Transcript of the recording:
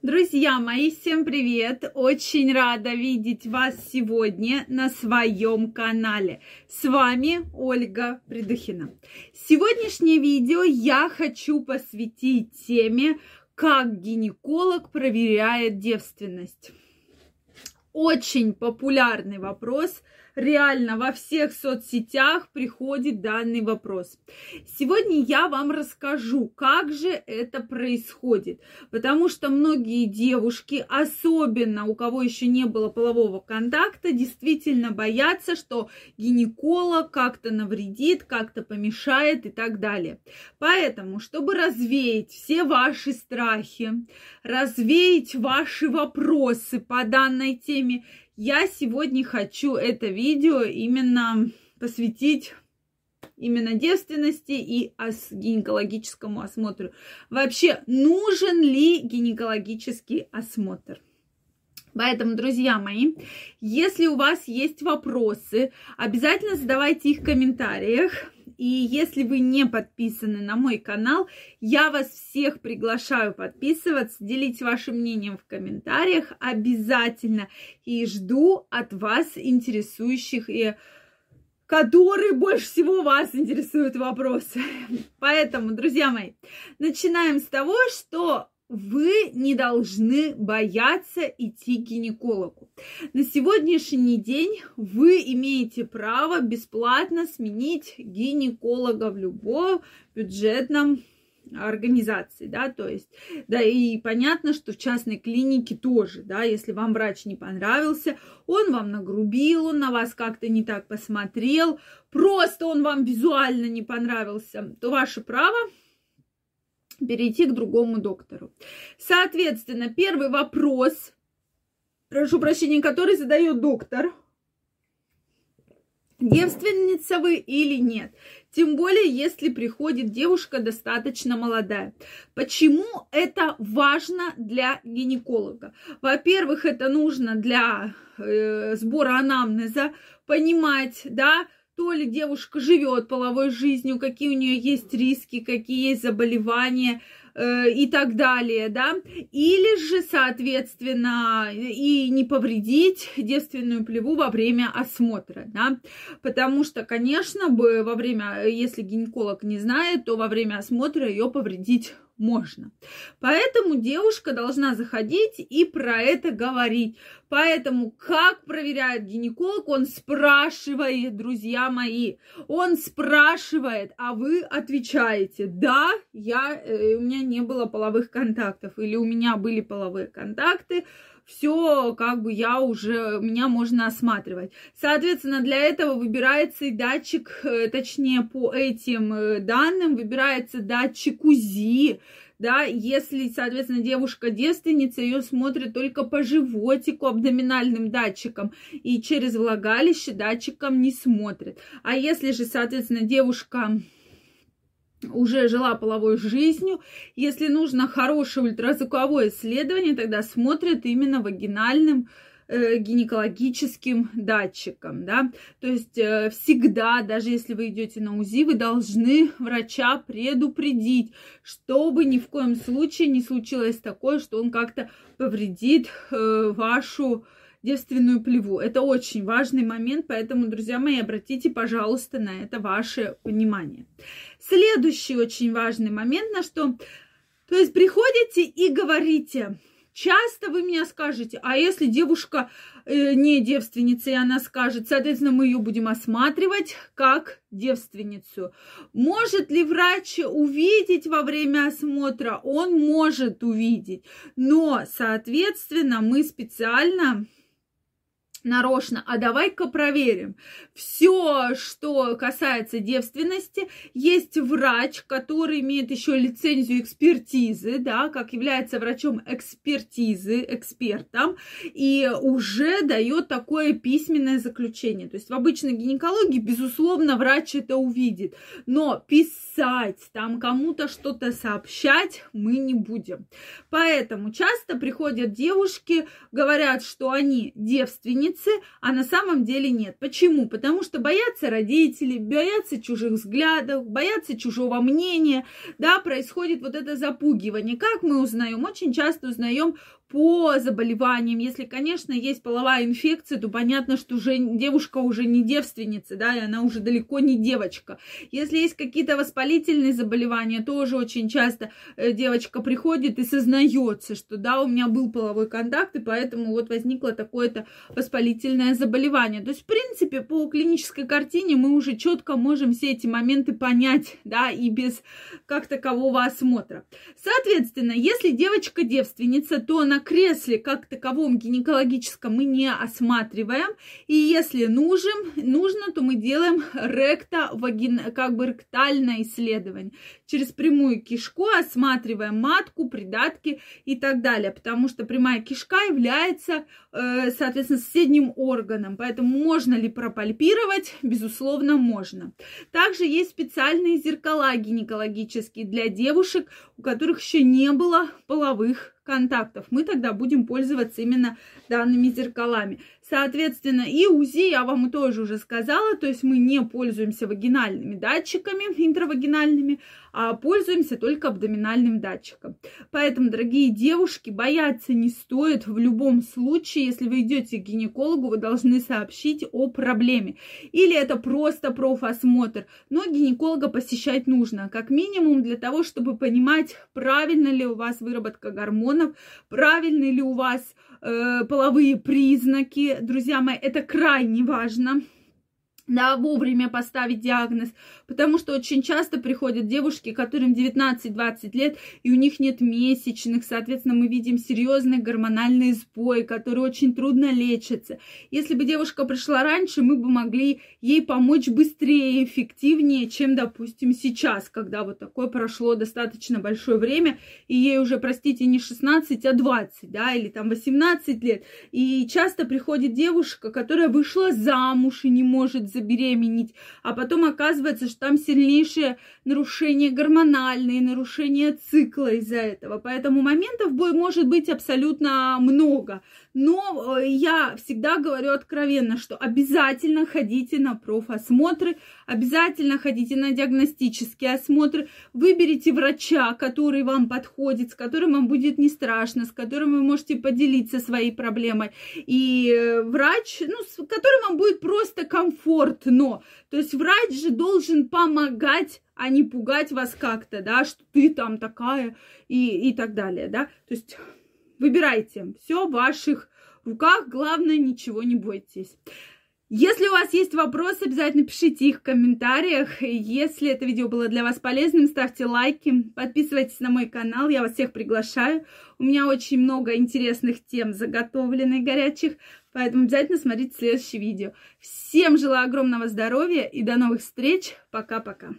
Друзья мои, всем привет! Очень рада видеть вас сегодня на своем канале. С вами Ольга Придухина. Сегодняшнее видео я хочу посвятить теме, как гинеколог проверяет девственность. Очень популярный вопрос – реально во всех соцсетях приходит данный вопрос. Сегодня я вам расскажу, как же это происходит, потому что многие девушки, особенно у кого еще не было полового контакта, действительно боятся, что гинеколог как-то навредит, как-то помешает и так далее. Поэтому, чтобы развеять все ваши страхи, развеять ваши вопросы по данной теме, я сегодня хочу это видео именно посвятить именно девственности и гинекологическому осмотру. Вообще, нужен ли гинекологический осмотр? Поэтому, друзья мои, если у вас есть вопросы, обязательно задавайте их в комментариях. И если вы не подписаны на мой канал, я вас всех приглашаю подписываться, делить вашим мнением в комментариях обязательно. И жду от вас интересующих и которые больше всего вас интересуют вопросы. Поэтому, друзья мои, начинаем с того, что вы не должны бояться идти к гинекологу. На сегодняшний день вы имеете право бесплатно сменить гинеколога в любом бюджетном организации, да, то есть, да, и понятно, что в частной клинике тоже, да, если вам врач не понравился, он вам нагрубил, он на вас как-то не так посмотрел, просто он вам визуально не понравился, то ваше право перейти к другому доктору. Соответственно, первый вопрос, прошу прощения, который задает доктор. Девственница вы или нет? Тем более, если приходит девушка достаточно молодая. Почему это важно для гинеколога? Во-первых, это нужно для э, сбора анамнеза, понимать, да, то ли девушка живет половой жизнью, какие у нее есть риски, какие есть заболевания э, и так далее, да, или же, соответственно, и не повредить девственную плеву во время осмотра, да, потому что, конечно, бы во время, если гинеколог не знает, то во время осмотра ее повредить можно. Поэтому девушка должна заходить и про это говорить. Поэтому как проверяет гинеколог? Он спрашивает, друзья мои, он спрашивает, а вы отвечаете, да, я, э, у меня не было половых контактов, или у меня были половые контакты, все, как бы я уже, меня можно осматривать. Соответственно, для этого выбирается и датчик, э, точнее, по этим э, данным, выбирается датчик УЗИ, да, если, соответственно, девушка девственница, ее смотрят только по животику абдоминальным датчиком и через влагалище датчиком не смотрят. А если же, соответственно, девушка уже жила половой жизнью. Если нужно хорошее ультразвуковое исследование, тогда смотрят именно вагинальным э, гинекологическим датчиком, да, то есть э, всегда, даже если вы идете на УЗИ, вы должны врача предупредить, чтобы ни в коем случае не случилось такое, что он как-то повредит э, вашу девственную плеву. Это очень важный момент, поэтому, друзья мои, обратите, пожалуйста, на это ваше внимание. Следующий очень важный момент, на что, то есть приходите и говорите, Часто вы меня скажете, а если девушка э, не девственница, и она скажет, соответственно, мы ее будем осматривать как девственницу. Может ли врач увидеть во время осмотра? Он может увидеть, но, соответственно, мы специально нарочно, а давай-ка проверим. Все, что касается девственности, есть врач, который имеет еще лицензию экспертизы, да, как является врачом экспертизы, экспертом, и уже дает такое письменное заключение. То есть в обычной гинекологии, безусловно, врач это увидит, но писать, там кому-то что-то сообщать мы не будем. Поэтому часто приходят девушки, говорят, что они девственницы, девственницы, а на самом деле нет. Почему? Потому что боятся родители, боятся чужих взглядов, боятся чужого мнения, да, происходит вот это запугивание. Как мы узнаем? Очень часто узнаем по заболеваниям. Если, конечно, есть половая инфекция, то понятно, что уже девушка уже не девственница, да, и она уже далеко не девочка. Если есть какие-то воспалительные заболевания, тоже очень часто э, девочка приходит и сознается, что да, у меня был половой контакт, и поэтому вот возникло такое-то воспалительное заболевание. То есть, в принципе, по клинической картине мы уже четко можем все эти моменты понять, да, и без как такового осмотра. Соответственно, если девочка девственница, то она кресле как таковом гинекологическом мы не осматриваем. И если нужен, нужно, то мы делаем ректо как бы ректальное исследование. Через прямую кишку осматриваем матку, придатки и так далее. Потому что прямая кишка является, э, соответственно, соседним органом. Поэтому можно ли пропальпировать? Безусловно, можно. Также есть специальные зеркала гинекологические для девушек, у которых еще не было половых контактов, мы тогда будем пользоваться именно данными зеркалами. Соответственно, и УЗИ я вам тоже уже сказала, то есть мы не пользуемся вагинальными датчиками, интравагинальными, а пользуемся только абдоминальным датчиком. Поэтому, дорогие девушки, бояться не стоит в любом случае. Если вы идете к гинекологу, вы должны сообщить о проблеме. Или это просто профосмотр. Но гинеколога посещать нужно, как минимум для того, чтобы понимать, правильно ли у вас выработка гормонов, правильны ли у вас э, половые признаки. Друзья мои, это крайне важно да, вовремя поставить диагноз, потому что очень часто приходят девушки, которым 19-20 лет, и у них нет месячных, соответственно, мы видим серьезный гормональный сбой, который очень трудно лечится. Если бы девушка пришла раньше, мы бы могли ей помочь быстрее, эффективнее, чем, допустим, сейчас, когда вот такое прошло достаточно большое время, и ей уже, простите, не 16, а 20, да, или там 18 лет. И часто приходит девушка, которая вышла замуж и не может забеременеть, а потом оказывается, что там сильнейшее нарушение гормональные, нарушение цикла из-за этого. Поэтому моментов может быть абсолютно много. Но э, я всегда говорю откровенно, что обязательно ходите на профосмотры, обязательно ходите на диагностические осмотры, выберите врача, который вам подходит, с которым вам будет не страшно, с которым вы можете поделиться своей проблемой. И э, врач, ну, с которым вам будет просто комфортно. То есть врач же должен помогать а не пугать вас как-то, да, что ты там такая и, и так далее, да. То есть выбирайте, все в ваших руках, главное, ничего не бойтесь. Если у вас есть вопросы, обязательно пишите их в комментариях. Если это видео было для вас полезным, ставьте лайки, подписывайтесь на мой канал, я вас всех приглашаю. У меня очень много интересных тем заготовленных, горячих, поэтому обязательно смотрите следующее видео. Всем желаю огромного здоровья и до новых встреч. Пока-пока.